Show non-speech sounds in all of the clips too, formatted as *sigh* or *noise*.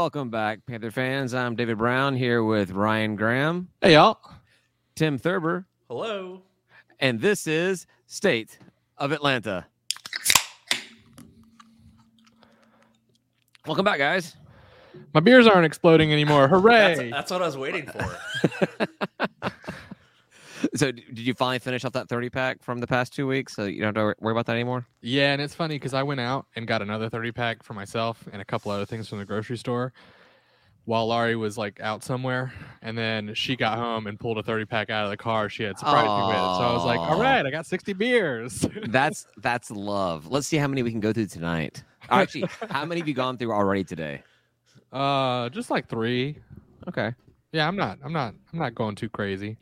Welcome back, Panther fans. I'm David Brown here with Ryan Graham, Hey, y'all. Tim Thurber, Hello. and this is State of Atlanta. Welcome back, guys. My beers aren't exploding anymore. That's, Hooray. that's what I was waiting for. *laughs* So, did you finally finish off that 30 pack from the past two weeks? So you don't have to worry about that anymore? yeah, and it's funny because I went out and got another 30 pack for myself and a couple other things from the grocery store while Laurie was like out somewhere. And then she got home and pulled a 30 pack out of the car she had surprised me with. So I was like, all right, I got 60 beers. *laughs* That's that's love. Let's see how many we can go through tonight. Actually, how many have you gone through already today? uh, just like three. Okay. Yeah, I'm not, I'm not, I'm not going too crazy.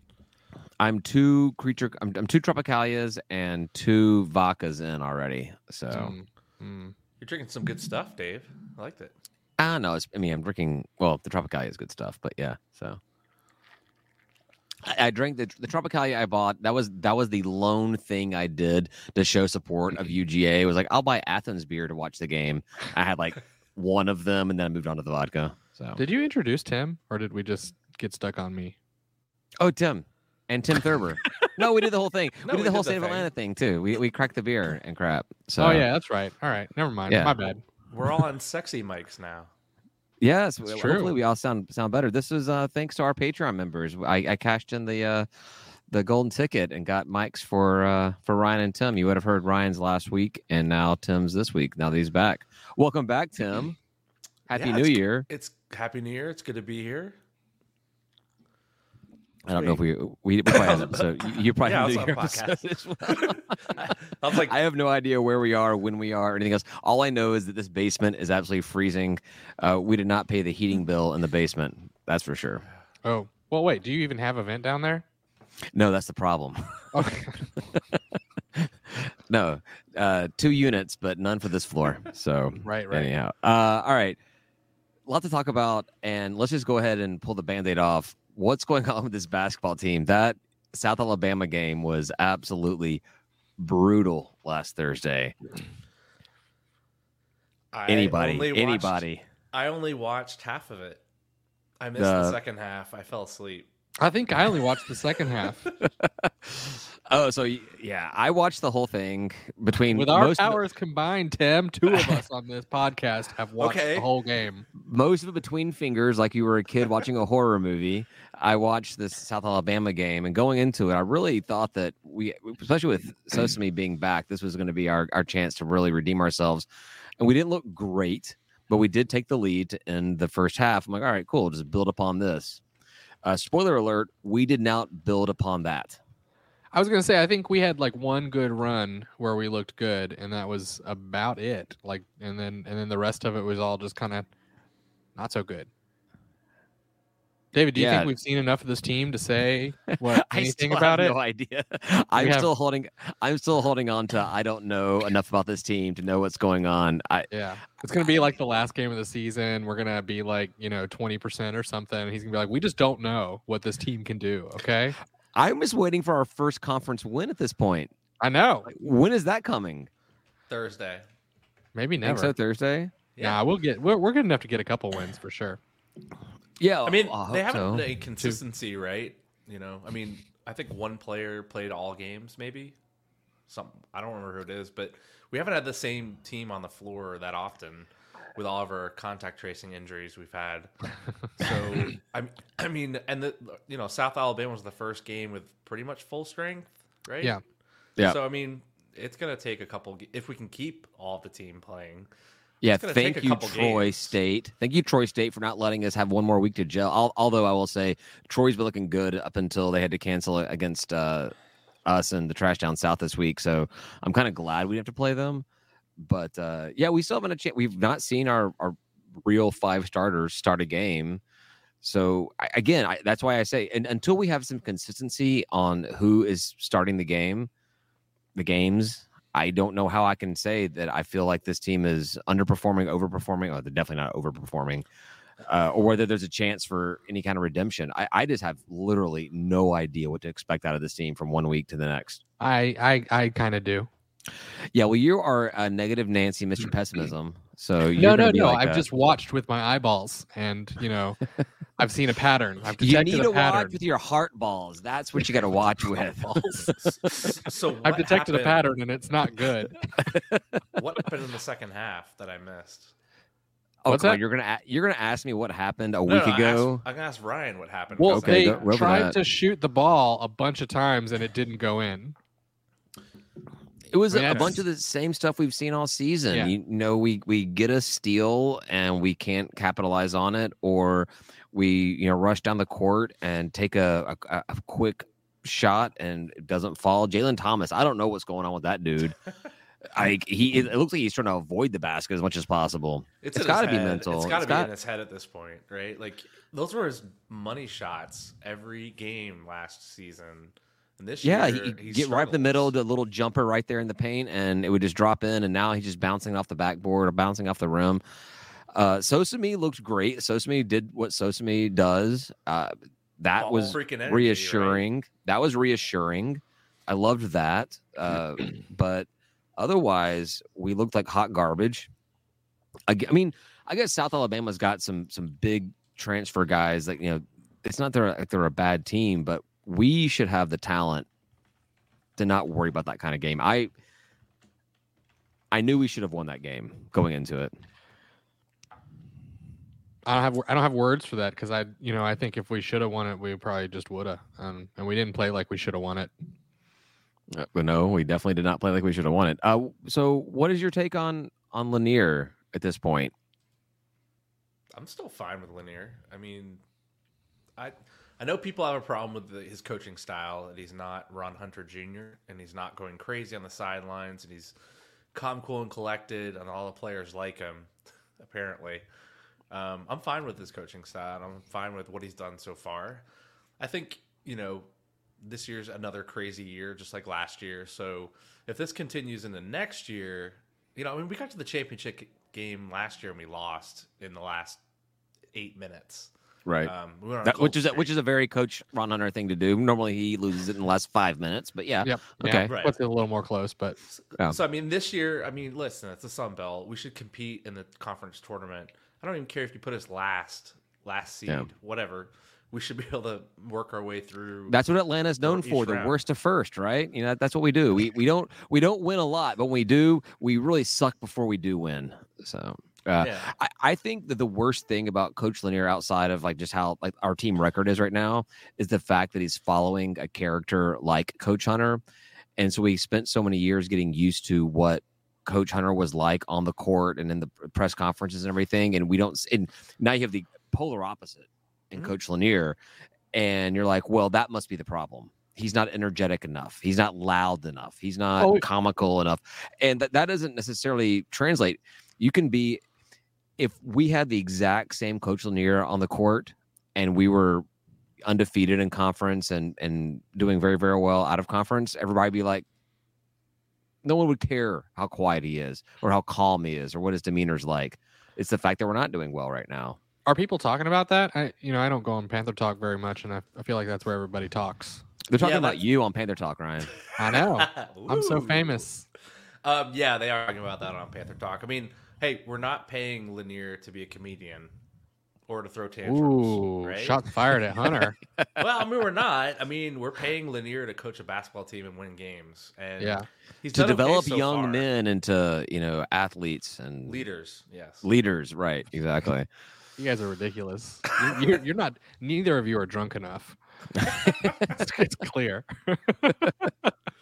I'm two creature. I'm, I'm two Tropicalias and two Vodkas in already. So Mm, mm. You're drinking some good stuff, Dave. I liked it. I don't know. It's, I mean, I'm drinking. Well, the Tropicalia is good stuff, but yeah. So I, I drank the the Tropicalia I bought. That was that was the lone thing I did to show support of UGA. It was like I'll buy Athens beer to watch the game. I had like *laughs* one of them, and then I moved on to the vodka. So Did you introduce Tim or did we just get stuck on me? oh, Tim and Tim Thurber. no, we did the whole thing. *laughs* No, we did we the whole did the state of thing. Atlanta thing too. We we cracked the beer and crap. So oh, yeah, that's right. All right. Never mind. Yeah. My bad. We're all on sexy mics now. Yes, It's well, true. hopefully we all sound sound better. This is uh, thanks to our Patreon members. I, I cashed in the uh, the golden ticket and got mics for uh, for Ryan and Tim. You would have heard Ryan's last week, and now Tim's this week. Now that he's back, welcome back, Tim. *clears throat* Happy Yeah, New it's- Year. It's Happy New Year. It's good to be here. I don't know if we we, we probably have *laughs* an episode. You, you probably Yeah, have I a was on a podcast. episode as well. *laughs* I was like, I have no idea where we are, when we are, or anything else. All I know is that this basement is absolutely freezing. Uh, we did not pay the heating bill in the basement. That's for sure. Oh, well, wait. Do you even have a vent down there? No, that's the problem. Okay. *laughs* No, uh, two units, but none for this floor. So right, right. anyhow, uh, all right, a lot to talk about, and let's just go ahead and pull the band-aid off. What's going *laughs* on with this basketball team? That South Alabama game was absolutely brutal last Thursday. I Anybody, watched- anybody. I only watched half of it. I missed the The- second half. I fell asleep. I think I only watched the second half. *laughs* oh, so yeah, I watched the whole thing between With our most of it- combined, Tim, two of us on this podcast have watched Okay. the whole game. most of it between fingers, like you were a kid watching a horror movie. I watched this South Alabama game, and going into it, I really thought that we, especially with Sosami being back, this was going to be our, our chance to really redeem ourselves. And we didn't look great, but we did take the lead in the first half. I'm like, all right, cool, just build upon this. Uh, spoiler alert: we did not build upon that. I was gonna say I think we had like one good run where we looked good, and that was about it. Like, and then and then the rest of it was all just kind of not so good. David, do you Yeah. think we've seen enough of this team to say *laughs* what I anything about it? No idea. *laughs* I'm have- still holding. I'm still holding on to. I don't know enough about this team to know what's going on. I Yeah, it's gonna be like the last game of the season. We're gonna be like you know twenty percent or something. He's gonna be like, we just don't know what this team can do. Okay, I'm just waiting for our first conference win at this point. I know. Like, when is that coming? Thursday. Maybe Think so Thursday. Nah, we'll get. We're, we're good enough to get a couple wins for sure. Yeah, I mean, I they haven't so. a consistency, right? You know, I mean, I think one player played all games, maybe. Some I don't remember who it is, but we haven't had the same team on the floor that often with all of our contact tracing injuries we've had. *laughs* So I I mean, and the you know South Alabama was the first game with pretty much full strength, right? Yeah. Yeah. So I mean, it's gonna take a couple if we can keep all the team playing. Yeah, gonna take thank a you, Troy games. State. Thank you, Troy State, for not letting us have one more week to gel. Al- although I will say, Troy's been looking good up until they had to cancel against uh, us and the Trash Down South this week. So I'm kind of glad we didn't have to play them. But uh, yeah, we still haven't a chance. We've not seen our, our real five starters start a game. So I, again, I, that's why I say, and until we have some consistency on who is starting the game, the games, I don't know how I can say that I feel like this team is underperforming, overperforming. Oh, they're definitely not overperforming, uh, or whether there's a chance for any kind of redemption. I, I just have literally no idea what to expect out of this team from one week to the next. I I I kind of do. Yeah, well, you are a negative Nancy, Mr. Mm-hmm. Pessimism. So No, you're no, gonna be no. like I've that. just watched with my eyeballs, and you know, *laughs* I've seen a pattern. I've You detected need to pattern. watch with your heart balls. That's what you got *laughs* to watch with. *laughs* so I've what detected a pattern, and it's not good. What happened in the second half that I missed? Oh, What's come on, you're gonna a- you're gonna ask me what happened a No, week no, ago. asked- I'm gonna ask Ryan what happened. Well, Okay, they go- go tried to shoot the ball a bunch of times, and it didn't go in. It was I mean, a bunch of the same stuff we've seen all season. Yeah. You know, we we get a steal and we can't capitalize on it, or we you know rush down the court and take a a, a quick shot and it doesn't fall. Jalen Thomas, I don't know what's going on with that dude. *laughs* I he it looks like he's trying to avoid the basket as much as possible. It's, It's in his gotta be head. mental. It's got to be got- in his head at this point, right? Like those were his money shots every game last season. And this Yeah, year, he, he get right up the middle, struggles. the little jumper right there in the paint, and it would just drop in. And now he's just bouncing off the backboard or bouncing off the rim. Uh, Sosami looked great. Sosami did what Sosami does. Uh, that was freaking energy, right? reassuring. That was reassuring. I loved that. Uh, *clears throat* but otherwise, we looked like hot garbage. I mean, I guess South Alabama's got some some big transfer guys Like you know. It's not they're like they're a bad team, but we should have the talent to not worry about that kind of game. I I knew we should have won that game going into it. I don't have I don't have words for that because I you know I think if we should have won it, we probably just would have. Um, and we didn't play like we should have won it. Uh, But no, we definitely did not play like we should have won it. Uh, so, what is your take on on Lanier at this point? I'm still fine with Lanier. I mean, I I know people have a problem with the, his coaching style that he's not Ron Hunter Jr. and he's not going crazy on the sidelines and he's calm, cool, and collected, and all the players like him. Apparently, um, I'm fine with his coaching style. I'm fine with what he's done so far. I think you know this year's another crazy year, just like last year. So if this continues in the next year, you know, I mean, we got to the championship game last year and we lost in the last eight minutes. Right. Um, we went on a That, which is a, which is a very coach Ron Hunter thing to do. Normally, he loses it in the last five minutes. But yeah, Yep. Okay. Yeah, Right. Puts it a little more close, but Yeah. So I mean, this year, I mean, listen, it's the Sun Belt. We should compete in the conference tournament. I don't even care if you put us last, last seed, Yeah. whatever. We should be able to work our way through. That's what Atlanta's known each for, the worst to first, right? You know, that's what we do. We we don't we don't win a lot, but when we do, we really suck before we do win. So uh, yeah. I, I think that the worst thing about Coach Lanier outside of like just how like our team record is right now is the fact that he's following a character like Coach Hunter. And so we spent so many years getting used to what Coach Hunter was like on the court and in the press conferences and everything. And we don't and now you have the polar opposite in Mhm. Coach Lanier. And you're like, well, that must be the problem. He's not energetic enough. He's not loud enough. He's not Oh. comical enough. And that, that doesn't necessarily translate. You can be if we had the exact same coach Lanier on the court and we were undefeated in conference and and doing very very well out of conference, everybody would be like, no one would care how quiet he is or how calm he is or what his demeanor's like. It's the fact that we're not doing well right now. are people talking about that? I you know I don't go on Panther Talk very much, and I, I feel like that's where everybody talks. They're talking Yeah, about you on Panther Talk, Ryan. I know. *laughs* I'm so famous. Um, yeah, they are talking about that on Panther Talk. I mean, hey, we're not paying Lanier to be a comedian or to throw tantrums. Ooh, right? shots fired at Hunter. *laughs* well, I mean, we're not. I mean, we're paying Lanier to coach a basketball team and win games. And yeah, he's to done okay develop so young far. men into, you know, athletes and leaders. Yes. leaders, right? Exactly. you guys are ridiculous. You- You're, you're not. Neither of you are drunk enough. *laughs* it's, it's clear. *laughs*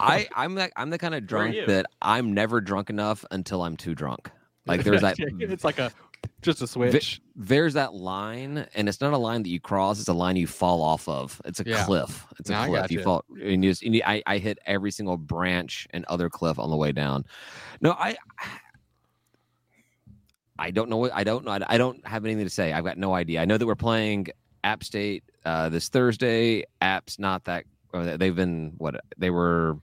I I'm that I'm the kind of drunk that I'm never drunk enough until I'm too drunk. Like there's *laughs* that it's like a just a switch. there's that line, and it's not a line that you cross; it's a line you fall off of. It's a Yeah. cliff. It's a cliff. You gotcha. fall, and, you just, and you, I, I hit every single branch and other cliff on the way down. No, I. I don't know what I don't know. I I don't have anything to say. I've got no idea. I know that we're playing App State uh, this Thursday. App's not that. They've been what they were.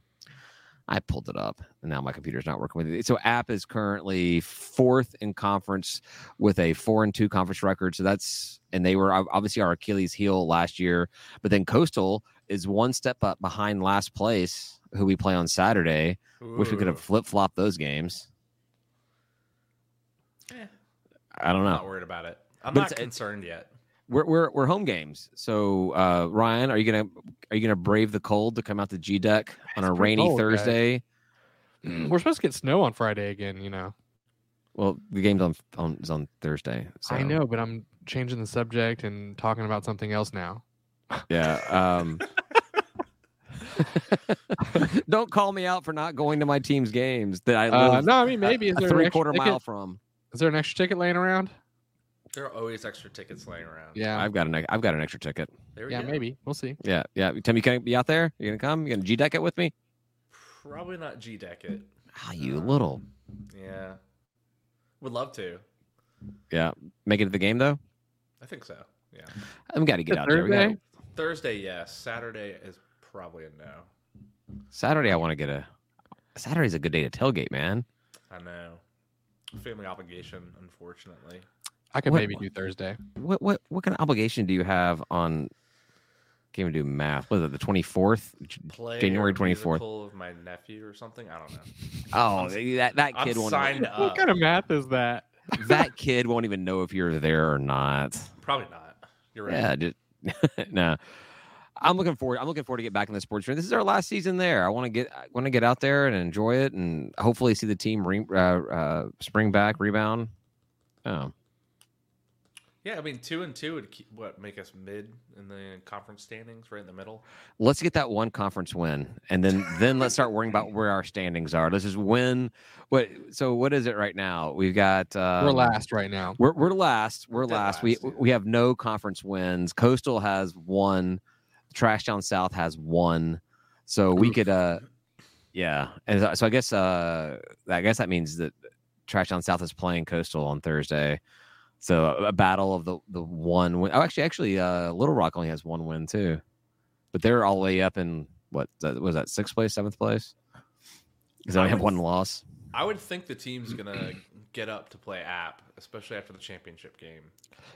I pulled it up, and now my computer's not working with it. So App is currently fourth in conference with a four and two conference record. So that's and they were obviously our Achilles heel last year. But then Coastal is one step up behind last place, who we play on Saturday. Wish we could have flip flopped those games. Eh. I don't know. I'm not worried about it. I'm But not concerned yet. We're we're we're home games. So uh, Ryan, are you gonna are you gonna brave the cold to come out to G deck on a rainy cold. Thursday? We're supposed to get snow on Friday again, you know. Well, the game's on on is on Thursday. So. I know, but I'm changing the subject and talking about something else now. *laughs* Yeah. Um, *laughs* don't call me out for not going to my team's games that I Uh, no, I mean maybe is a there an three quarter ticket? mile from. Is there an extra ticket laying around? There are always extra tickets laying around. Yeah, I've got an I've got an extra ticket. There we yeah, go. maybe we'll see. Yeah, yeah. Tim, you can be out there. You gonna come? You gonna G deck it with me? Probably not G deck it. Ah, you little. Yeah. Would love to. Yeah. Make it to the game though. I think so. Yeah. I've got to get The out there. We gotta- Thursday? Thursday, yes. Saturday is probably a no. Saturday, I want to get a. Saturday's a good day to tailgate, man. I know. Family obligation, unfortunately. I could What- maybe do Thursday. What what what kind of obligation do you have on? Can't even do math. Was it the twenty fourth? January 24th. musical of my nephew or something. I don't know. *laughs* Oh, that that I'm kid won't. signed up. What kind of math is that? that *laughs* kid won't even know if you're there or not. Probably not. You're right. Yeah, just, *laughs* no. I'm looking forward. I'm looking forward to get back in the sports room. This is our last season there. I want to get. I want to get out there and enjoy it, and hopefully see the team re, uh, uh, spring back, rebound. Oh, Yeah, I mean, two and two would keep, what make us mid in the conference standings, right in the middle. let's get that one conference win, and then then let's start worrying about where our standings are. Let's just win. What? So what is it right now? We've got. Um, We're last right now. We're we're last. We're Dead last. We yeah. we have no conference wins. Coastal has one. Trash Down South has one. So we Oof. could uh yeah. And so- so I guess uh I guess that means that Trash Down South is playing Coastal on Thursday. So a, battle of the the one win. Oh actually actually uh Little Rock only has one win too. But they're all the way up in what was that sixth place, seventh place? Because they only have one loss. I would think the team's gonna get up to play App, especially after the championship game.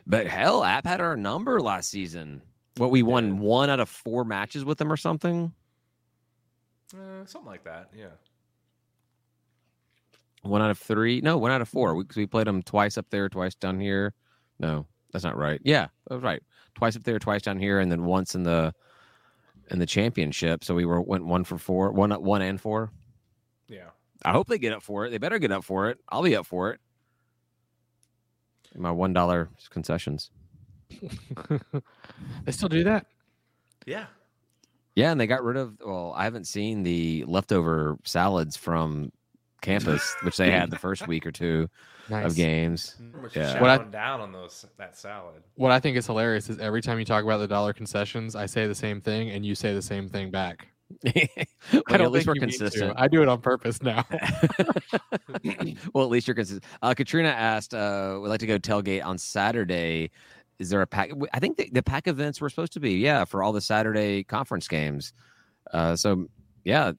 But hell, App had our number last season. What we won one out of four matches with them or something. Uh, something like that. Yeah. One out of three. No, one out of four. Mm-hmm. We, 'cause we played them twice up there, twice down here. No, that's not right. Yeah, that was right. Twice up there, twice down here, and then once in the in the championship. So we were went one for four, one one and four. Yeah. I hope they get up for it. They better get up for it. I'll be up for it. My one dollar concessions. *laughs* they still do that? Yeah. Yeah, and they got rid of. Well, I haven't seen the leftover salads from campus, which they had the *laughs* first week or two Nice. of games. We're Yeah. What I- chowing down on those that salad. What I think is hilarious is every time you talk about the dollar concessions, I say the same thing and you say the same thing back. *laughs* well, I don't at least think we're you consistent. I do it on purpose now. *laughs* well, at least you're consistent. Uh, Katrina asked, uh, "Would like to go tailgate on Saturday? Is there a pack? I think the, the pack events were supposed to be, yeah, for all the Saturday conference games. Uh, so, yeah,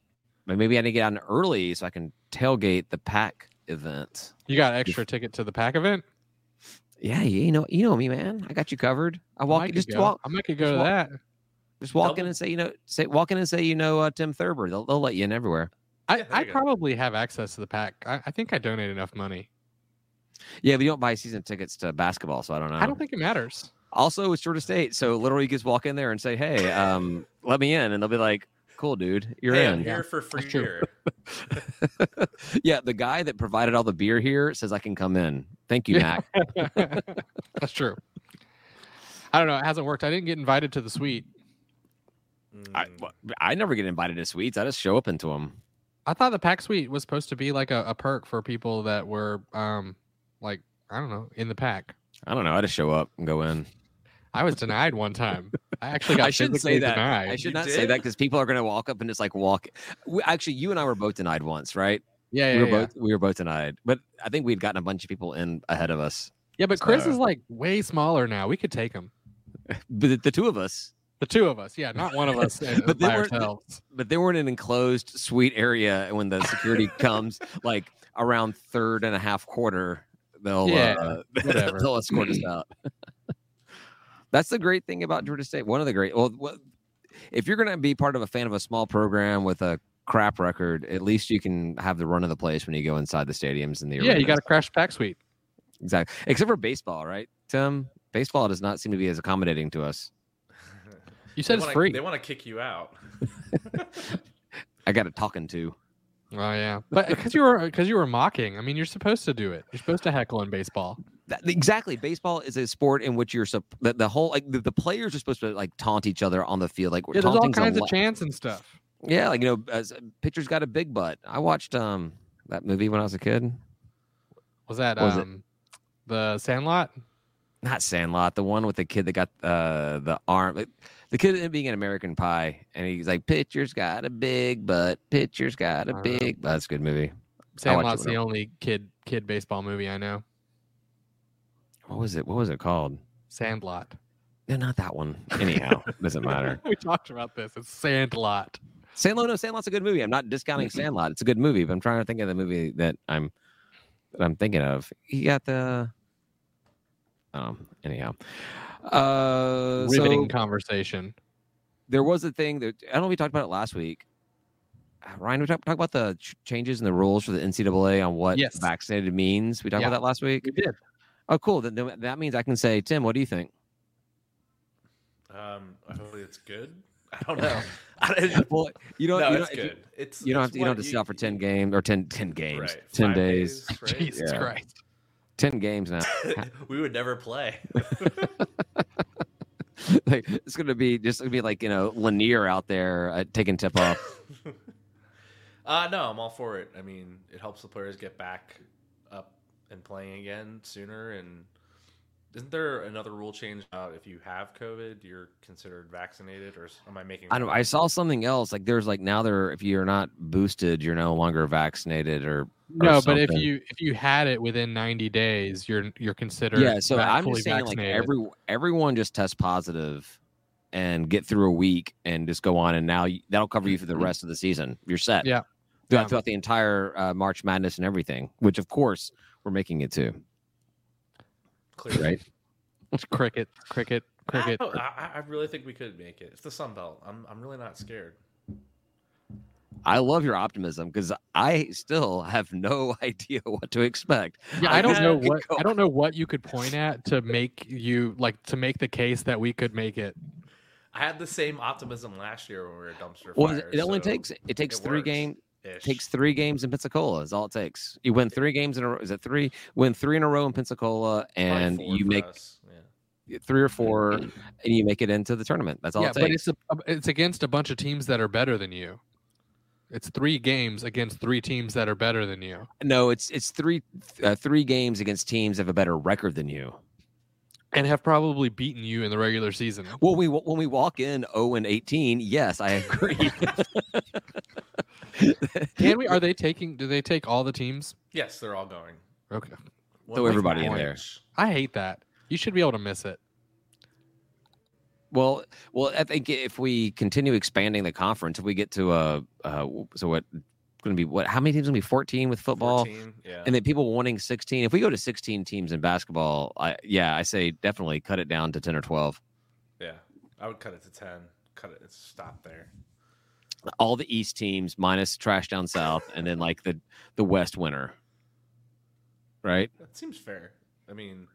but maybe I need to get out early so I can tailgate the pack event. You got an extra ticket to the pack event? Yeah, you know, you know me, man. I got you covered. I walk I in, might just go. walk, I might could go to walk- that. just walk in and say, you know, say walk in and say, you know, uh, Tim Thurber. They'll they'll let you in everywhere. I, there I you go. probably have access to the pack. I, I think I donate enough money. Yeah, but you don't buy season tickets to basketball, so I don't know. I don't think it matters. Also, it's Georgia State, so literally you just walk in there and say, "Hey, um, let me in," and they'll be like, "Cool, dude, you're hey, in." I'm here for free beer. *laughs* yeah, the guy that provided all the beer here says I can come in. Thank you, Mac. *laughs* That's true. I don't know. It hasn't worked. I didn't get invited to the suite. I, Mm, well, I never get invited to suites. I just show up into them. I thought the pack suite was supposed to be like a, a perk for people that were um like I don't know in the pack. I don't know. I just show up and go in. I was denied one time. I actually got I shouldn't say that. denied. I should You not say that because people are going to walk up and just like walk. We, actually, you and I were both denied once, right? yeah, yeah, we were yeah. both we were both denied, but I think we'd gotten a bunch of people in ahead of us. yeah, but Chris Uh, is like way smaller now. We could take him. *laughs* But the, the two of us, The two of us. Yeah, not one of us *laughs* uh, But they weren't- ourselves. but they were in an enclosed suite area and when the security *laughs* comes like around third and a half quarter they'll Yeah, uh, they'll escort us out that's the great thing about georgia state one of the great well what, if you're going to be part of a fan of a small program with a crap record at least you can have the run of the place when you go inside the stadiums and the Yeah, you got arenas. to crash pack suite. exactly. Except for baseball, right, Tim? Baseball does not seem to be as accommodating to us. You said They it's wanna- free. They want to kick you out. *laughs* I got a talking to. Oh yeah, but because you were because you were mocking. I mean, you're supposed to do it. You're supposed to heckle in baseball. That, exactly. Baseball is a sport in which you're sup- the, the whole like the, the players are supposed to like taunt each other on the field. Like Yeah, there's all kinds of chants and stuff. Yeah, like you know, as pitcher's got a big butt. I watched um that movie when I was a kid. Was that Was it- um the Sandlot? Not Sandlot, the one with the kid that got uh the arm. like, The kid ended being an American Pie, and he's like, "Pitcher's got a big butt. Pitcher's got a Uh, big." butt." That's a good movie. Sandlot's the only kid kid baseball movie I know. What was it? What was it called? Sandlot. No, not that one. Anyhow, *laughs* doesn't matter. we talked about this. It's Sandlot. Sandlot, no, Sandlot's a good movie. I'm not discounting Sandlot. It's a good movie, but I'm trying to think of the movie that I'm that I'm thinking of. He got the. Um. Anyhow, uh, Riveting so conversation. there was a thing that I don't know. if We talked about it last week. Uh, Ryan, we talked talk about the ch- changes in the rules for the NCAA on what Yes. vaccinated means. We talked Yeah. about that last week. We did. Oh, cool. Then then that means I can say, Tim, what do you think? Um, hopefully it's good. I don't know. *laughs* *laughs* Well, you don't. no, you it's don't, if you- good. It's You don't have to. You don't have to sell for ten games or 10, 10 games, Right, ten five days. right? *laughs* Jesus Yeah. Christ. ten games now. we would never play. like it's gonna be just gonna be like you know Lanier out there uh, taking tip off. uh, no, I'm all for it. I mean, it helps the players get back up and playing again sooner. And isn't there another rule change about if you have COVID, you're considered vaccinated, or am I making? I don't. I saw something else. Like there's like now there if you're not boosted, you're no longer vaccinated or. No, but if you if you had it within 90 days, you're you're considered Yeah, so va- I'm just saying like every everyone just test positive and get through a week and just go on and now you, that'll cover you for the rest of the season. You're set. Yeah. Throughout, Yeah. throughout the entire uh, March Madness and everything, which of course we're making it too. Clearly. Right. It's cricket, cricket, cricket. I, I, I really think we could make it. It's the Sun Belt. I'm, I'm really not scared. I love your optimism because I still have no *laughs* idea what to expect. Yeah, I don't know what I don't know what you could point at to make you like to make the case that we could make it. I had the same optimism last year when we were a dumpster Well, fire. it only so takes it takes it three works. games. Ish. Takes three games in Pensacola is all it takes. You win three games in a row. Is it three? Win three in a row in Pensacola, and you make yeah. three or four, and you make it into the tournament. That's all yeah, it but it's a, it's against a bunch of teams that are better than you. It's three games against three teams that are better than you. no, it's it's three uh, three games against teams that have a better record than you. And have probably beaten you in the regular season. Well, we when we walk in zero and eighteen, yes, I agree. *laughs* *laughs* *laughs* Can we? Are they taking? Do they take all the teams? Yes, they're all going. Okay. One Throw week everybody in there. I hate that. You should be able to miss it. Well, well, I think if we continue expanding the conference, if we get to a uh, so what going to be what? How many teams going to be fourteen with football? 14, yeah. And then people wanting sixteen. If we go to sixteen teams in basketball, I yeah, I say definitely cut it down to ten or twelve. yeah, I would cut it to ten. Cut it. Stop there. All the East teams minus trash down south, and then like the the West winner. Right. That seems fair. I mean,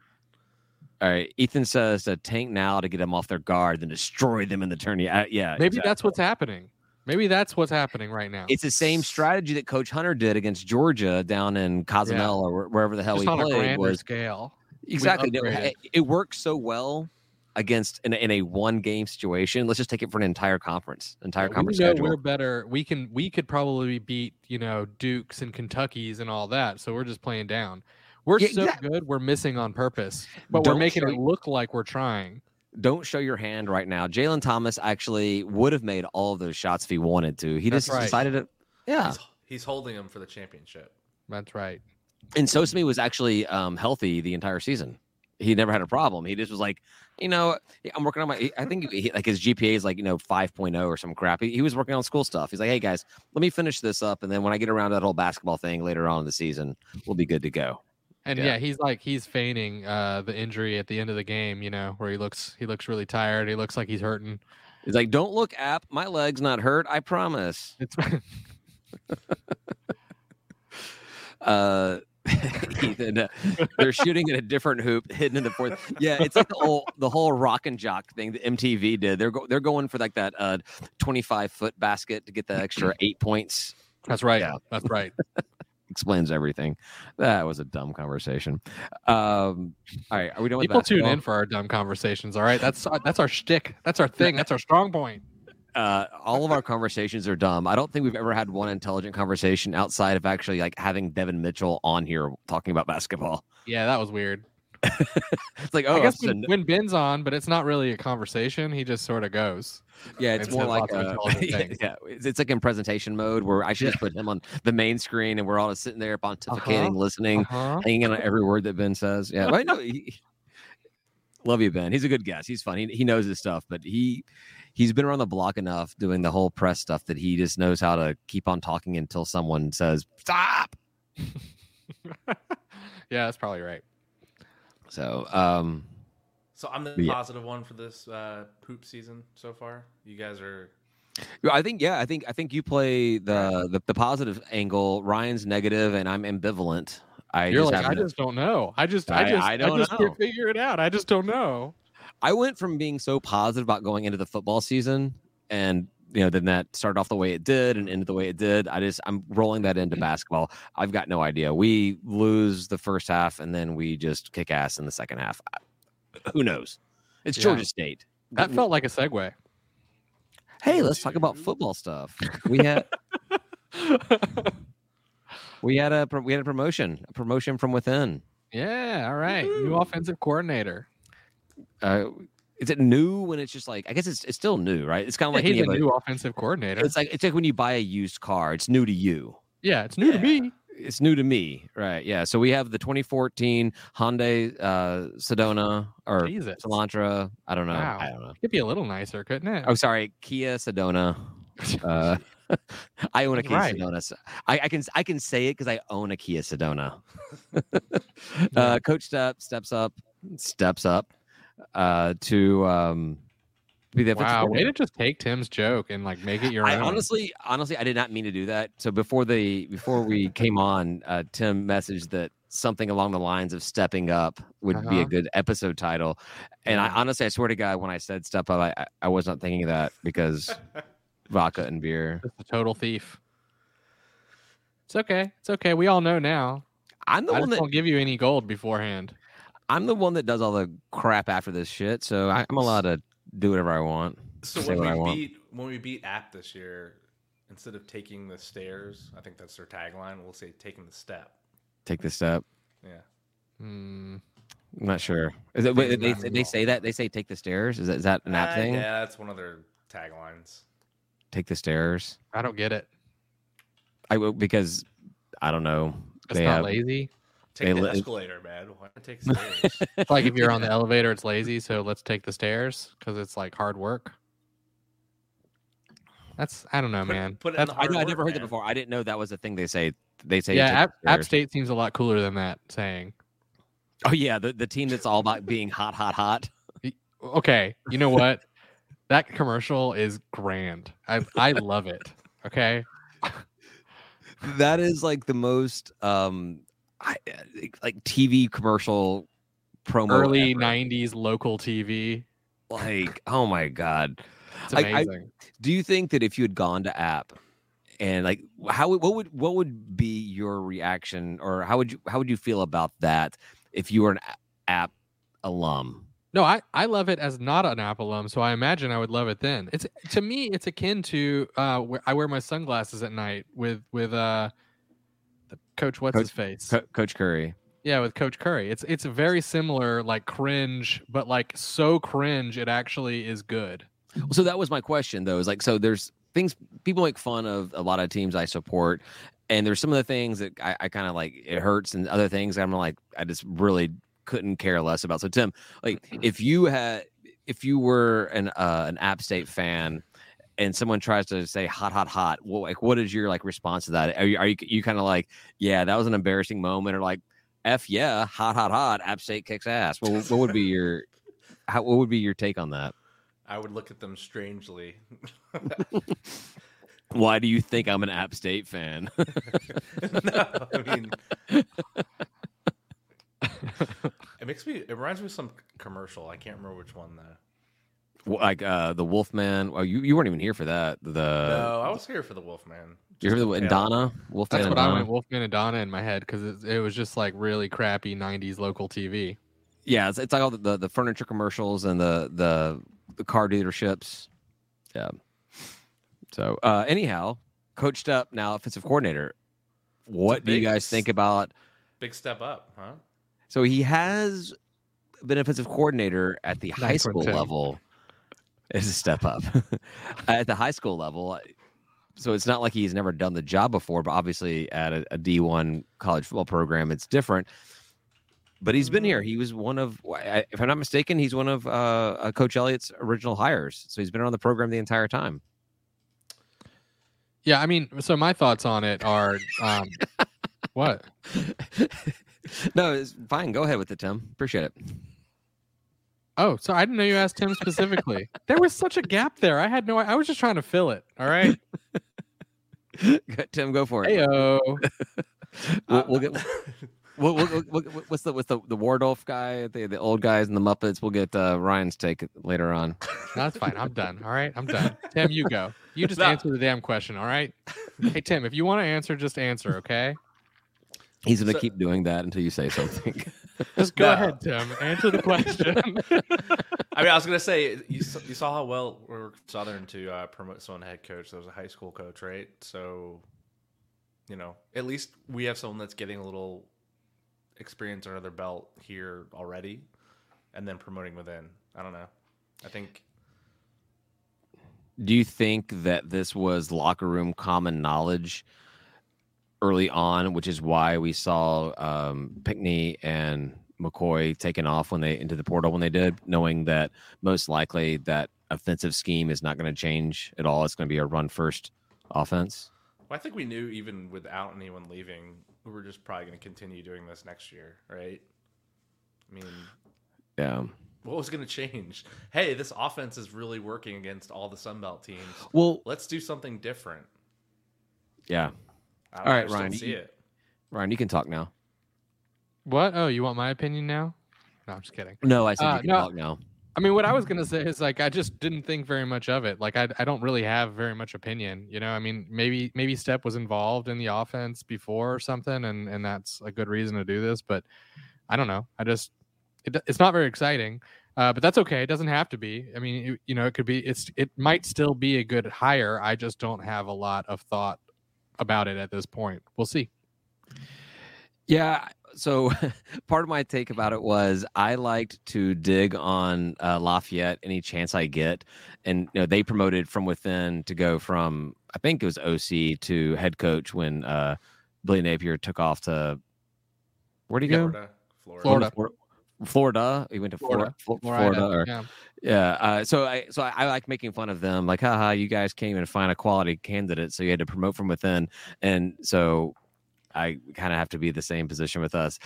All right. Ethan says to tank now to get them off their guard, then destroy them in the tourney. Uh, yeah. Maybe exactly. that's what's happening. Maybe that's what's happening right now. It's the same strategy that Coach Hunter did against Georgia down in Cozumel or wherever the hell Just he on a played. grander Was scale. exactly it, it works so well against in a, in a one game situation. Let's just take it for an entire conference, entire Yeah, conference we know schedule. we're better. We can we could probably beat you know Dukes and Kentuckies and all that. So we're just playing down. We're Yeah, so exact- good. We're missing on purpose, but we're making show it look like we're trying. Don't show your hand right now. Jalen Thomas actually would have made all of those shots if he wanted to. He That's just right. decided to. Yeah, he's, he's holding them for the championship. That's right. and Sosami was actually um, healthy the entire season. He never had a problem. He just was like, you know, I'm working on my. I think he, like his GPA is like you know 5.0 or some crap. He, he was working on school stuff. He's like, hey guys, let me finish this up, and then when I get around to that whole basketball thing later on in the season, we'll be good to go. And Yeah. yeah. he's like he's feigning uh, the injury at the end of the game. You know where he looks he looks really tired. He looks like he's hurting. He's like, don't look, app. My leg's not hurt. I promise. It's *laughs* *laughs* Uh, *laughs* Ethan. Uh, they're shooting at a different hoop, hidden in the fourth. Yeah, it's like the whole the whole rock and jock thing that MTV did. They're go, they're going for like that uh, twenty five foot basket to get the extra *clears throat* eight points. That's right. Yeah. That's right. *laughs* Explains everything. That was a dumb conversation. Um, all right, are we done with People tune in for our dumb conversations. All right, that's our, that's our shtick. That's our thing. *laughs* That's our strong point. Uh, all of our conversations are dumb. I don't think we've ever had one intelligent conversation outside of actually like having Devin Mitchell on here talking about basketball. Yeah, that was weird. *laughs* It's like, oh, I guess when, when Ben's on, but it's not really a conversation. He just sort of goes. yeah, it's more like a, *laughs* yeah, it's, like in presentation mode where I should just put him on the main screen and we're all just sitting there pontificating, Uh-huh. listening, Uh-huh. hanging on every word that Ben says. Yeah, I know. He, love you, Ben. He's a good guest. He's fun. He, he knows his stuff, but he he's been around the block enough doing the whole press stuff that he just knows how to keep on talking until someone says stop. *laughs* Yeah, that's probably right. So, um, So I'm the Yeah. positive one for this uh, poop season so far. You guys are I think yeah, I think I think you play the the, the positive angle. Ryan's negative, and I'm ambivalent. I You're just like, I haven't- just don't know. I just, I, I- just, I I, don't just know. can't figure it out. I just don't know. I went from being so positive about going into the football season, and you know, then that started off the way it did and ended the way it did. I just I'm rolling that into mm-hmm. basketball. I've got no idea. We lose the first half, and then we just kick ass in the second half. Who knows? It's Yeah. Georgia State. That felt like a segue. Hey, let's talk about football stuff. We had *laughs* we had a we had a promotion, a promotion from within. yeah. All right. New offensive coordinator. Uh, is it new when it's just like I guess it's it's still new, right? It's kind of Yeah, like he's a have a- new offensive coordinator. it's like it's like when you buy a used car. It's new to you. yeah, it's new to me. It's new to me, right? Yeah. So we have the 2014 Hyundai uh, Sedona or Jesus. Elantra. I don't know. Wow. I don't know. Could be a little nicer, couldn't it? Oh, sorry, Kia Sedona. Uh, *laughs* *laughs* I own a Kia Right. Sedona. I, I can I can say it because I own a Kia Sedona. *laughs* Yeah. uh, Coach Stepp steps up, steps up uh, to um, be the wow. Way to just take Tim's joke and like make it your I own. honestly, honestly, I did not mean to do that. So before the before we came on, uh, Tim messaged that something along the lines of "stepping up" would be a Uh-huh. good episode title. And I honestly, I swear to God, when I said "step up," I, I, I was not thinking of that because *laughs* vodka and beer. Just a total thief. It's okay. It's okay. We all know now. I'm the I one that won't give you any gold beforehand. I'm the one that does all the crap after this shit. So I, I'm allowed to do whatever I want. so Say when what I we want. beat when we beat App this year, instead of taking the stairs, I think that's their tagline. We'll say taking the step. Take the step. Yeah. Hmm. I'm not sure. Is it? Wait, they, Not they say that they say take the stairs. Is that, is that an app Uh, thing? Yeah, that's one of their taglines. Take the stairs. I don't get it. I will because I don't know. It's They not have- lazy. Take They the li- escalator, man. Why not take *laughs* stairs? It's like if you're on the elevator, it's lazy. So let's take the stairs because it's like hard work. That's I don't know, Put- man. put it in the I, hard I work, never heard that before. I didn't know that was a thing they say. They say. yeah, App, the App. State seems a lot cooler than that saying. Oh yeah, the, the team that's all about being hot, hot, hot. Okay, you know what? that commercial is grand. I I love it. Okay. *laughs* That is like the most um, I, like TV commercial promo. Early ever. '90s local TV. Like, oh my god. It's I- I- Do you think that if you had gone to app and like how would- what would what would be your reaction or how would you how would you feel about that if you were an app alum? No, I, I love it as not an App alum, so I imagine I would love it then. It's to me, it's akin to uh, where I wear my sunglasses at night with with uh, coach. What's Coach- his face? Co- Coach Curry. yeah, with Coach Curry. It's it's very similar, like cringe, but like so cringe it actually is good. So that was my question though. Is like so there's things people make fun of a lot of teams I support, and there's some of the things that I, I kind of like it hurts, and other things I'm like I just really couldn't care less about. So Tim, like if you had if you were an uh, an App State fan. And someone tries to say hot, hot, hot. Well, like, what is your like response to that? Are you are you, you kind of like, yeah, that was an embarrassing moment, or like, f yeah, hot, hot, hot. App State kicks ass. What, what would be your, how, what would be your take on that? I would look at them strangely. *laughs* Why do you think I'm an App State fan? *laughs* no, I mean, *laughs* it makes me. It reminds me of some commercial. I can't remember which one though. W- Like uh, the Wolfman. Well, you, you weren't even here for that. The no, I was here for the Wolfman. you heard the Just and the tail. Donna Wolfman That's and what I went Wolfman and Donna in my head because it, it was just like really crappy '90s local TV. Yeah, it's, it's like all the, the, the furniture commercials and the the the car dealerships. Yeah. So uh, anyhow, coached up now offensive coordinator. What do you guys think about? Big step up, huh? So he has been offensive coordinator at the high school Tim. level. Is a step up *laughs* at the high school level. So it's not like he's never done the job before, but obviously at a, a D1 college football program, it's different. But he's been here. He was one of, if I'm not mistaken, he's one of uh, uh, Coach Elliott's original hires. So he's been on the program the entire time. Yeah, I mean, so my thoughts on it are, um, *laughs* what? no, it's fine. Go ahead with it, Tim. Appreciate it. Oh, so I didn't know you asked him specifically. *laughs* there was such a gap there. I had no. I was just trying to fill it. All right. *laughs* Tim, go for it. Heyo. *laughs* We'll, we'll get. We'll, we'll, we'll, we'll- what's the what's the the Wardolph guy, the the old guys and the Muppets? We'll get uh, Ryan's take later on. No, that's fine. I'm done. All right. I'm done. Tim, you go. You just No. answer the damn question. All right. Hey, Tim, if you want to answer, just answer. Okay. He's gonna So- keep doing that until you say something. *laughs* Just go No. ahead, Tim. Answer the question. *laughs* I mean, I was gonna say you saw, you saw how well we were Southern to uh, promote someone head coach that was a high school coach, right? So, you know, at least we have someone that's getting a little experience under their belt here already, and then promoting within. I don't know. I think Do you think that this was locker room common knowledge early on, which is why we saw um, Pinckney and McCoy taken off when they into the portal when they did, knowing that most likely that offensive scheme is not going to change at all. It's going to be a run first offense. well, I think we knew even without anyone leaving, we were just probably going to continue doing this next year, right? I mean, Yeah. what was going to change? Hey, this offense is really working against all the Sun Belt teams. Well, Let's do something different. yeah. I don't All know, right, I just don't Ryan, see you- it. Ryan, you can talk now. what? Oh, you want my opinion now? No, I'm just kidding. No, I said Uh, you can no. talk now. I mean, what I was gonna say is like I just didn't think very much of it. Like I, I don't really have very much opinion. You know, I mean, maybe maybe Stepp was involved in the offense before or something, and and that's a good reason to do this. But I don't know. I just it, it's not very exciting. Uh, but that's okay. It doesn't have to be. I mean, it, you know, it could be. It's it might still be a good hire. I just don't have a lot of thought about it at this point. We'll see. Yeah. So *laughs* part of my take about it was I liked to dig on uh, Lafayette any chance I get, and you know they promoted from within to go from I think it was OC to head coach when uh, Billy Napier took off to where'd he go? Florida, Florida. Florida. Florida. He went to Florida. Florida. Florida. Florida, or- yeah. yeah. Uh, so I so I, I like making fun of them, like, haha, you guys can't even find a quality candidate, so you had to promote from within, and so I kind of have to be the same position with us.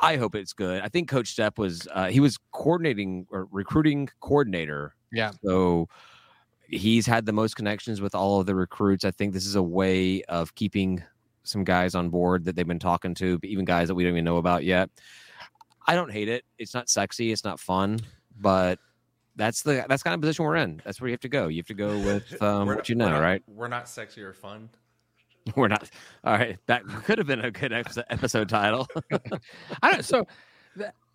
I hope it's good. I think Coach Stepp was uh, he was coordinating or recruiting coordinator, Yeah. so he's had the most connections with all of the recruits. I think this is a way of keeping some guys on board that they've been talking to, even guys that we don't even know about yet. I don't hate it. It's not sexy. It's not fun, but that's the that's kind of position we're in. That's where you have to go. You have to go *laughs* with um, We're- what you we're know, not- right? We're not sexy or fun. *laughs* We're not. All right, that could have been a good episode, episode title. *laughs* I don't. So,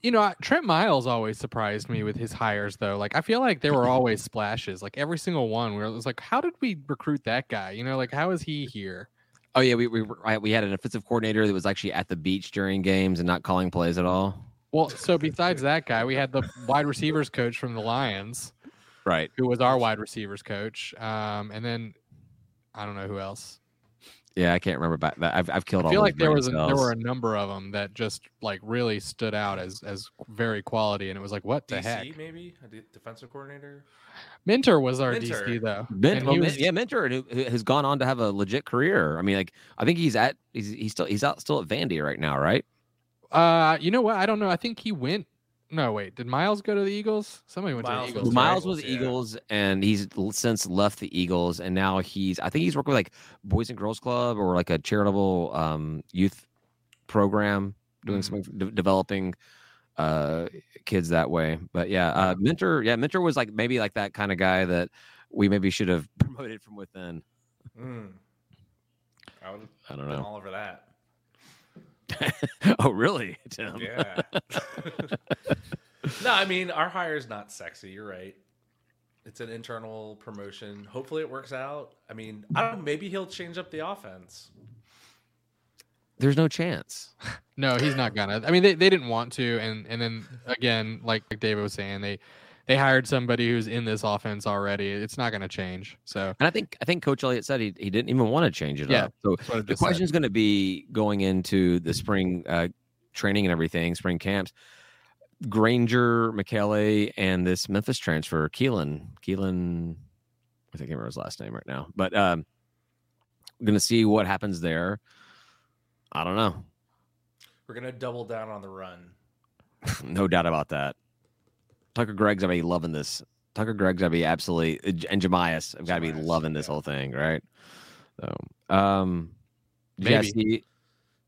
you know, Trent Miles always surprised me with his hires, though. Like, I feel like there were always splashes. Like every single one, where it was like, how did we recruit that guy? You know, like how is he here? oh yeah, we we we had an offensive coordinator that was actually at the beach during games and not calling plays at all. Well, so besides that guy, we had the wide receivers coach from the Lions, Right. who was our wide receivers coach, um, and then I don't know who else. Yeah, I can't remember back that. I've I've killed I all. feel those like there was a, there were a number of them that just like really stood out as as very quality, and it was like, what the DC heck? maybe a defensive coordinator. Minter was our Minter. DC though. Men- well, was- yeah, Minter who, who has gone on to have a legit career. I mean, like I think he's at he's he's still he's out still at Vandy right now, right? Uh, you know what? I don't know. I think he went. No, wait. Did Miles go to the Eagles? Somebody went Miles to the Eagles. to? Miles was Eagles, yeah. Eagles, and he's since left the Eagles, and now he's I think he's working with like Boys and Girls Club or like a charitable um, youth program, doing Mhm. something de- developing uh, kids that way. But yeah, uh, Minter, yeah, Minter was like maybe like that kind of guy that we maybe should have *laughs* promoted from within. Mm. I I don't have been know. all over that. *laughs* oh, really, Tim? Yeah. *laughs* no, I mean our hire is not sexy. You're right. It's an internal promotion. Hopefully it works out. I mean, I don't know. Maybe he'll change up the offense. There's no chance. *laughs* No, he's not gonna. I mean, they, they didn't want to, and and then again, like, like David was saying, they they hired somebody who's in this offense already. It's not gonna change. So And I think I think Coach Elliott said he, he didn't even want to change it Yeah, up. So that's what I the question is going to be going into the spring uh, training and everything, spring camps. Grainger, McKelly, and this Memphis transfer, Keelan. Keelan, I think I remember his last name right now, but um, going to see what happens there. I don't know. We're gonna double down on the run. *laughs* no doubt about that. Tucker Gregg's gotta be loving this. Tucker Gregg's gotta be absolutely and Jemias have gotta be Jemias, loving this yeah. whole thing, right? So um Maybe. see-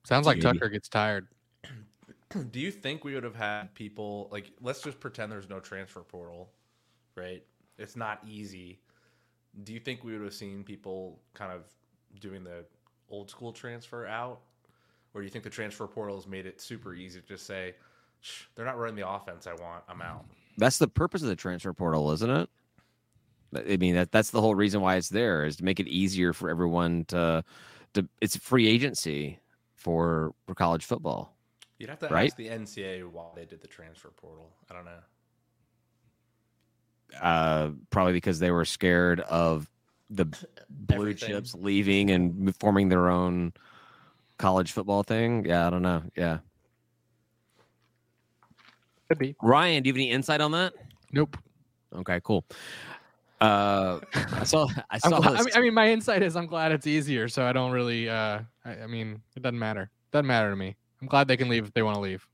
sounds like Maybe. Tucker gets tired. *clears throat* Do you think we would have had people like let's just pretend there's no transfer portal, right? It's not easy. Do you think we would have seen people kind of doing the old school transfer out? Or do you think the transfer portal has made it super easy to just say, Shh, they're not running the offense I want, I'm out. That's the purpose of the transfer portal, isn't it? I mean that that's the whole reason why it's there is to make it easier for everyone to to it's free agency for for college football. You'd have to Right? ask the NCAA why they did the transfer portal. I don't know. uh, probably because they were scared of the *coughs* blue chips leaving and forming their own college football thing. Yeah, I don't know. Yeah, Could be. Ryan, do you have any insight on that? Nope. Okay, cool. Uh, I saw. I *laughs* saw. gla- I, mean, I mean, my insight is I'm glad it's easier, so I don't really. Uh, I, I mean, it doesn't matter. Doesn't matter to me. I'm glad they can leave if they want to leave.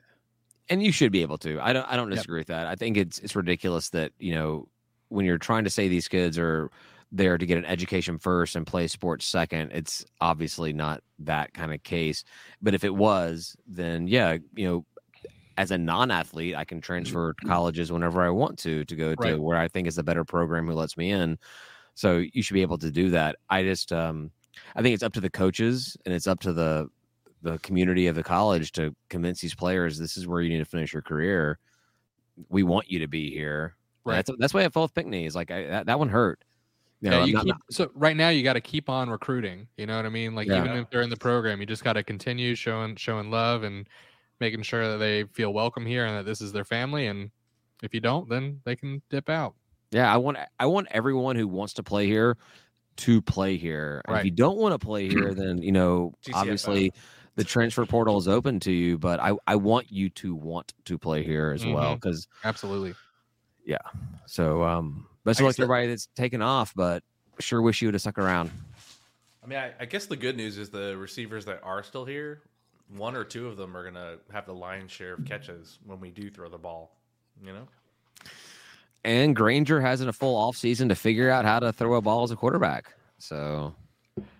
and you should be able to. I don't. I don't Yep. disagree with that. I think it's it's ridiculous that you know when you're trying to say these kids are there to get an education first and play sports second. It's obviously not that kind of case. But if it was, then yeah, you know, as a non-athlete, I can transfer to colleges whenever I want to to go to Right. where I think is a better program who lets me in. So you should be able to do that. I just um I think it's up to the coaches and it's up to the the community of the college to convince these players this is where you need to finish your career. We want you to be here. Right. That's that's why I felt with Pinckney is like I, that, that one hurt. You know, yeah, you not- keep, so right now you got to keep on recruiting. You know what I mean? Like Yeah. even if they're in the program, you just got to continue showing showing love and making sure that they feel welcome here and that this is their family. And if you don't, then they can dip out. Yeah, I want I want everyone who wants to play here to play here. And If you don't want to play here, *clears throat* then you know GCFL. obviously the transfer portal is open to you. But I I want you to want to play here as well Mhm. because Absolutely. Yeah. So um best I of luck to everybody that's taken off. But sure wish you would have stuck around. I mean, I, I guess the good news is the receivers that are still here, one or two of them are going to have the lion's share of catches when we do throw the ball. You know? And Grainger has a full off season to figure out how to throw a ball as a quarterback. So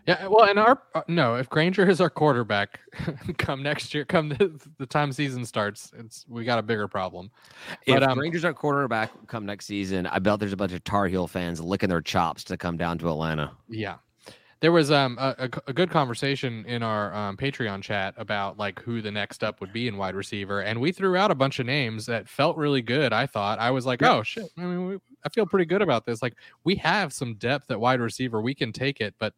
Yeah. Well, and our uh, no, if Grainger is our quarterback, *laughs* come next year, come the, the time season starts, it's we got a bigger problem. if But, um, Rangers are quarterback come next season, I bet there's a bunch of Tar Heel fans licking their chops to come down to Atlanta. Yeah. There was um a, a, a good conversation in our um, Patreon chat about like who the next up would be in wide receiver, and we threw out a bunch of names that felt really good. I thought I was like, oh shit, I mean, we, I feel pretty good about this. Like we have some depth at wide receiver, we can take it, but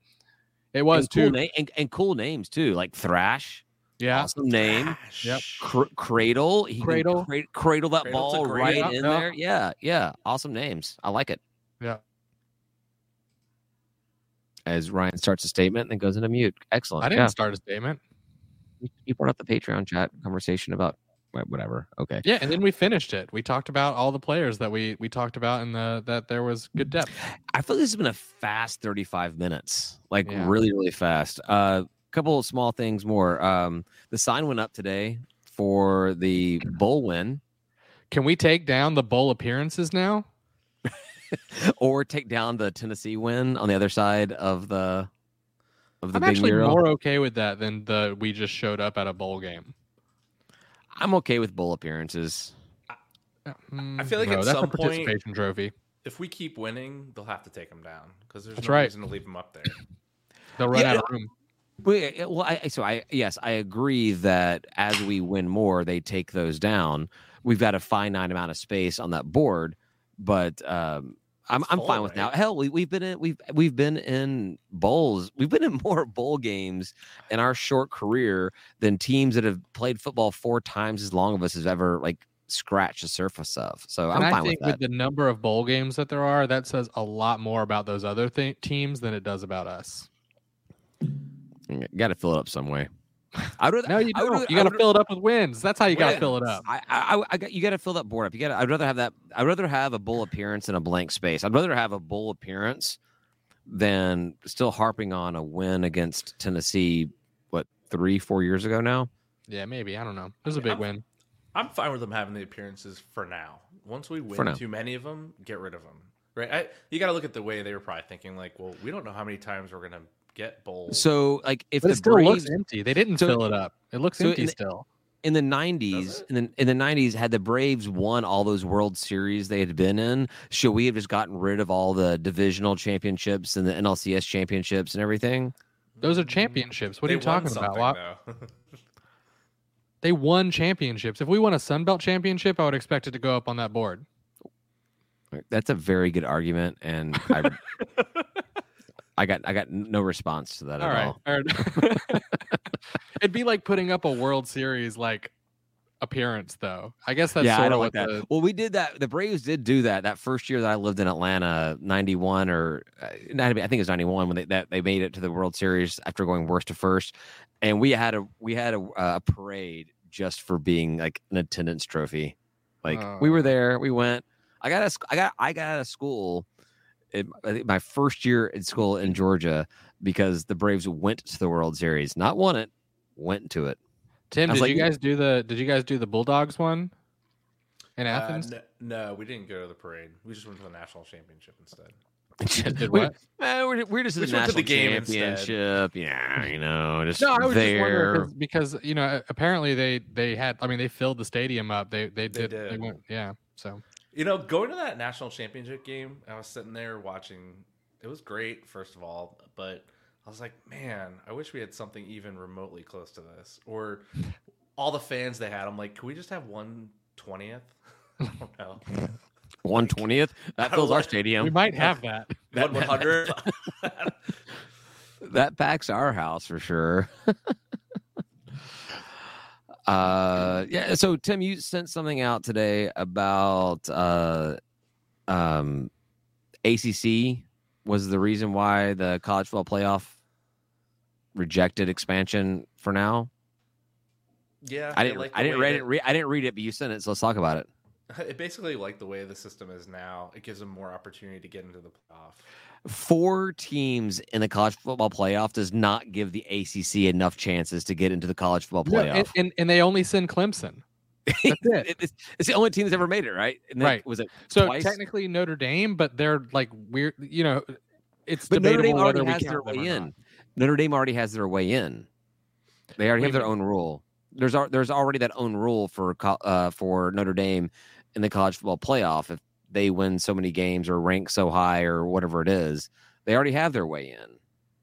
it was and cool, too, na- and, and cool names too, like Thrash. yeah, Awesome name. Yep. Cr- cradle. He Cradle. cra- cradle that Cradle's ball right Yeah, in yeah. there. Yeah, yeah. Awesome names. I like it. yeah. As Ryan starts a statement and then goes into mute. Excellent. I didn't Yeah. start a statement. You- You brought up the Patreon chat conversation about whatever. Okay. Yeah, and then we finished it. We talked about all the players that we we talked about, and the that there was good depth. I feel like this has been a fast 35 minutes, like Yeah. really, really fast. A uh, couple of small things more. Um, the sign went up today for the bowl win, Can we take down the bowl appearances now? *laughs* or take down the Tennessee win on the other side of the of the I'm big actually mural. more okay with that than the we just showed up at a bowl game. I'm okay with bowl appearances. I uh, mm, feel like no, at that's some a point- trophy. If we keep winning, they'll have to take them down because there's That's no right. reason to leave them up there. *laughs* They'll run Yeah, out of room. Well, eh, eh, well, I, so I yes, I agree that as we win more, they take those down. We've got a finite amount of space on that board, but um, I'm I'm full, fine with now. Hell, we, we've been in we've we've been in bowls. We've been in *laughs* more bowl games in our short career than teams that have played football four times as long of us has ever like scratched the surface of. So I'm and I fine think with that. with the number of bowl games that there are, that says a lot more about those other th- teams than it does about us. Got to fill it up some way. I'd rather, No, you don't. rather- you got to fill it up with wins. That's how you got to fill it up. I, I, I- I got you got to fill that board up. You got. to I'd rather have that. I'd rather have a bull appearance in a blank space. I'd rather have a bull appearance than still harping on a win against Tennessee. What three, four years ago now? Yeah, maybe. I don't know. It was a big I'm- win. I'm fine with them having the appearances for now. Once we win too many of them, get rid of them. Right? I, you got to look at the way they were probably thinking. Like, well, we don't know how many times we're gonna get bowls. So like if But the it still Braves looks empty. They didn't So- fill it up. It looks so empty in the- still. in the nineties, in the in the nineties, had the Braves won all those World Series they had been in, should we have just gotten rid of all the divisional championships and the NLCS championships and everything? Those are mm, championships. What They are you talking about? something, Why- though. *laughs* They won championships. If we won a Sun Belt championship, I would expect it to go up on that board. That's a very good argument, and I, *laughs* I got I got no response to that All at right. all. All right. It'd be like putting up a World Series like appearance, though. I guess that's yeah, sort I don't what like that. the Well, we did that. The Braves did do that that first year that I lived in Atlanta, ninety one or uh, 90, I think it was ninety one when they that they made it to the World Series after going worst to first, and we had a we had a, a parade just for being like an attendance trophy. Like we were Oh. there, we went. I got a, I got I got out of school. It, I think my first year in school in Georgia because the Braves went to the World Series, not won it, went to it. Tim. I was Did like, you you- guys do the Did you guys do the Bulldogs one in Uh, Athens? no, no, we didn't go to the parade. We just went to the national championship instead. *laughs* Did We- what? Eh, we're, we're just We the just went to the game instead. Yeah, you know, just No, I was just there. wondering 'cause- because you know apparently they they had. I mean, they filled the stadium up. They they did. They, did. went. Yeah. So You know, going to that national championship game, I was sitting there watching. It was great, first of all, but I was like, man, I wish we had something even remotely close to this. Or all the fans they had. I'm like, can we just have one twentieth? *laughs* I don't know. One twentieth. That fills our stadium. we might have that. One one hundred. *laughs* that packs our house for sure. *laughs* uh yeah so tim you sent something out today about uh um acc was the reason why the college football playoff rejected expansion for now Yeah, i didn't like i didn't read it re- i didn't read it but you sent it so let's talk about it *laughs* It basically like the way the system is now. It gives them more opportunity to get into the playoff. Four teams in the college football playoff does not give the acc enough chances to get into the college football No, playoff and, and and they only send Clemson. That's it. *laughs* It- it's, it's the only team that's ever made it, right? Then- Right. Was it? So twice? technically Notre Dame, but they're like weird. You know, it's But Notre Dame whether already has their way in. Notre Dame already has their way in. They already What have their own rule. There's there's already that own rule for uh, for Notre Dame in the college football playoff. If they win so many games or rank so high or whatever it is, they already have their way in.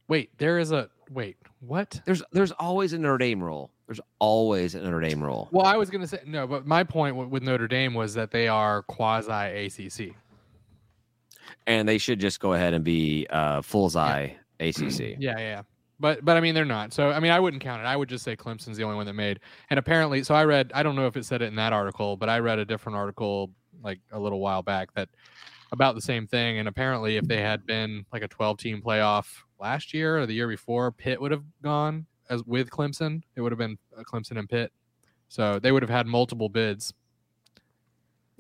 Wait, there is a wait. What? There's there's always a Notre Dame rule. There's always a Notre Dame rule. Well, I was gonna say no, but my point with Notre Dame was that they are quasi ACC. and they should just go ahead and be uh, full eye ACC. Yeah, yeah, yeah. But but I mean they're not. So I mean I wouldn't count it. I would just say Clemson's the only one that made. And apparently, so I read. I don't know if it said it in that article, but I read a different article like a little while back that about the same thing. And apparently, if they had been like a 12 team playoff last year or the year before, Pitt would have gone as with Clemson. It would have been uh, Clemson and Pitt. So they would have had multiple bids.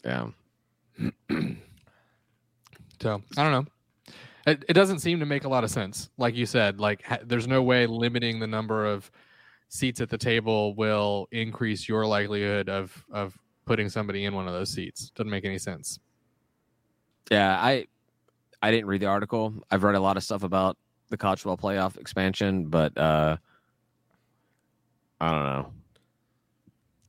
Yeah. *clears throat* So I don't know. It, it doesn't seem to make a lot of sense. Like you said, like ha- there's no way limiting the number of seats at the table will increase your likelihood of of putting somebody in one of those seats. Doesn't make any sense. Yeah, I I didn't read the article. I've read a lot of stuff about the college football playoff expansion, but uh I don't know.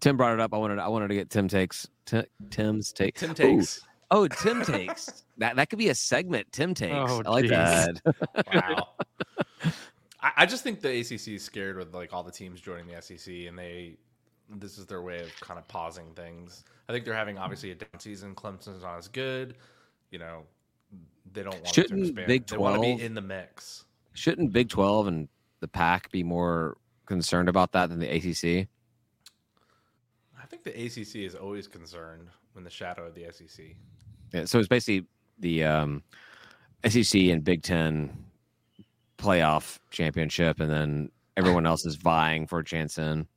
Tim brought it up. I wanted I wanted to get Tim takes Tim, Tim's take. Tim Ooh. takes. Oh, Tim takes. *laughs* That that could be a segment. Tim takes. Oh, I like jeez. that. *laughs* Wow. I, I just think the ACC is scared with like all the teams joining the SEC, and they this is their way of kind of pausing things. I think they're having obviously a down season. Clemson's not as good. You know, they don't want to Shouldn't expand. Big they want to be in the mix. Shouldn't Big Twelve and the Pac be more concerned about that than the ACC? I think the ACC is always concerned in the shadow of the SEC. Yeah, so it's basically the um, SEC and Big Ten playoff championship, and then everyone *laughs* else is vying for a chance in.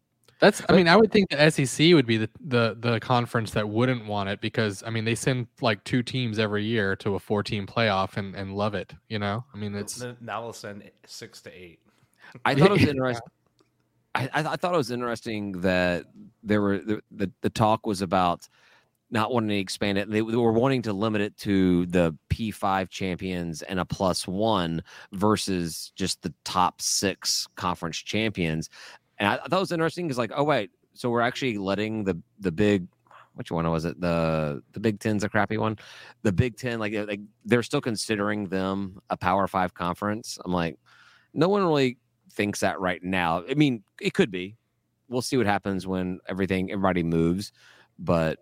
That's. I mean, I would think the SEC would be the, the the conference that wouldn't want it because I mean they send like two teams every year to a four team playoff and and love it. You know, I mean it's now they'll send six to eight. I thought it was *laughs* interesting. I, I, I thought it was interesting that there were the, the, the talk was about not wanting to expand it. They, they were wanting to limit it to the P5 champions and a plus one versus just the top six conference champions. And I, I thought it was interesting because, like, oh wait, so we're actually letting the the big which one was it? The the Big Ten's a crappy one. The Big Ten, like, like they're still considering them a Power Five conference. I'm like, no one really thinks that right now. I mean, it could be. We'll see what happens when everything everybody moves. But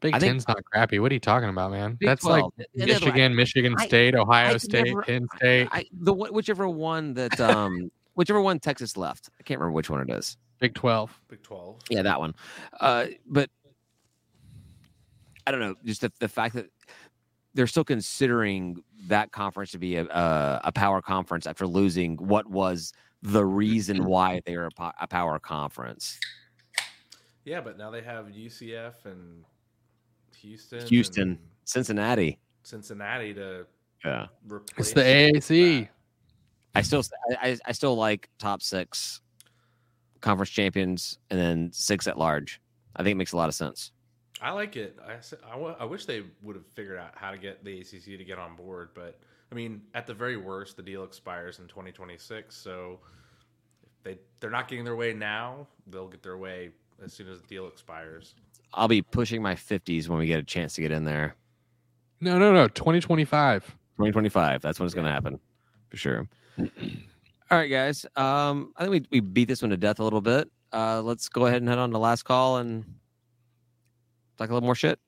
Big I think- Ten's not crappy. What are you talking about, man? Big That's 12, like and then, like, Michigan, Michigan I- State, Ohio I State, never- Penn State, I, the whichever one that *laughs* um whichever one Texas left, I can't remember which one it is. Big Twelve. Big Twelve. Yeah, that one. Uh, but I don't know, just the, the fact that they're still considering that conference to be a, a, a power conference after losing what was the reason *clears throat* why they were a, po- a power conference. Yeah, but now they have UCF and Houston, Houston. and Cincinnati. Cincinnati to Yeah. It's the AAC. I mm-hmm. still I, I- I still like top six conference champions and then six at large. I think it makes a lot of sense. I like it. I, s- I w- I wish they would have figured out how to get the ACC to get on board, but I mean, at the very worst, the deal expires in 2026. So if they they're not getting their way now, they'll get their way as soon as the deal expires. I'll be pushing my 50s when we get a chance to get in there. No, no, no. 2025. 2025. That's when it's going to happen for sure. All right, guys. Um, I think we, we beat this one to death a little bit. Uh, let's go ahead and head on to last call and talk a little more shit.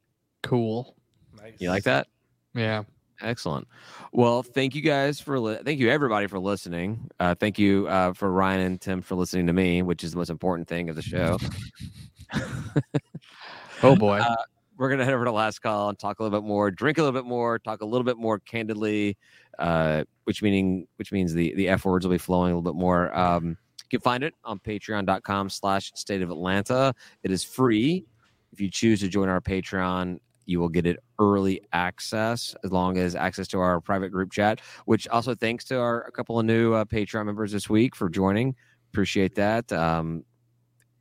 Cool. Nice. You like that? Yeah. Excellent. Well, thank you guys for li- thank you everybody for listening. Uh, thank you uh, for Ryan and Tim for listening to me, which is the most important thing of the show. *laughs* Oh boy. Uh, we're gonna head over to last call and talk a little bit more, drink a little bit more, talk a little bit more candidly, uh, which meaning which means the the f words will be flowing a little bit more. Um, you can find it on patreon.com slash state of Atlanta. It is free. If you choose to join our Patreon, you will get it early access as long as access to our private group chat, which also thanks to our a couple of new uh, Patreon members this week for joining. Appreciate that. Um,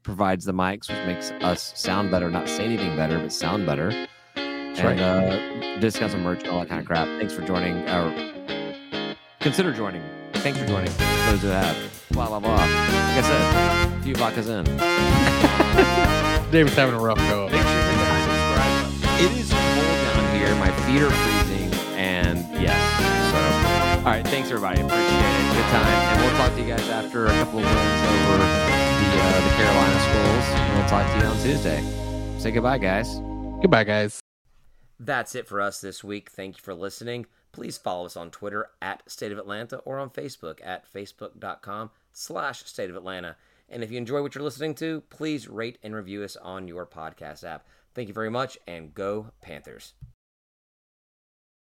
provides the mics, which makes us sound better, not say anything better, but sound better. and right. uh, discounts merch, all that kind of crap. Thanks for joining. Uh, consider joining. Thanks for joining. Those who have. Blah blah blah. Like I said, a few vodkas in. *laughs* David's having a rough go. Make sure you hit the subscribe button. It is cold down here. My feet are freezing, and yes. So, all right. Thanks everybody. Appreciate it. Good time, and we'll talk to you guys after a couple of wins over uh, the Carolina schools. And we'll talk to you on Tuesday. Say goodbye, guys. Goodbye, guys. That's it for us this week. Thank you for listening. Please follow us on Twitter at State of Atlanta or on Facebook at facebook.com slash State of Atlanta. And if you enjoy what you're listening to, please rate and review us on your podcast app. Thank you very much and go Panthers.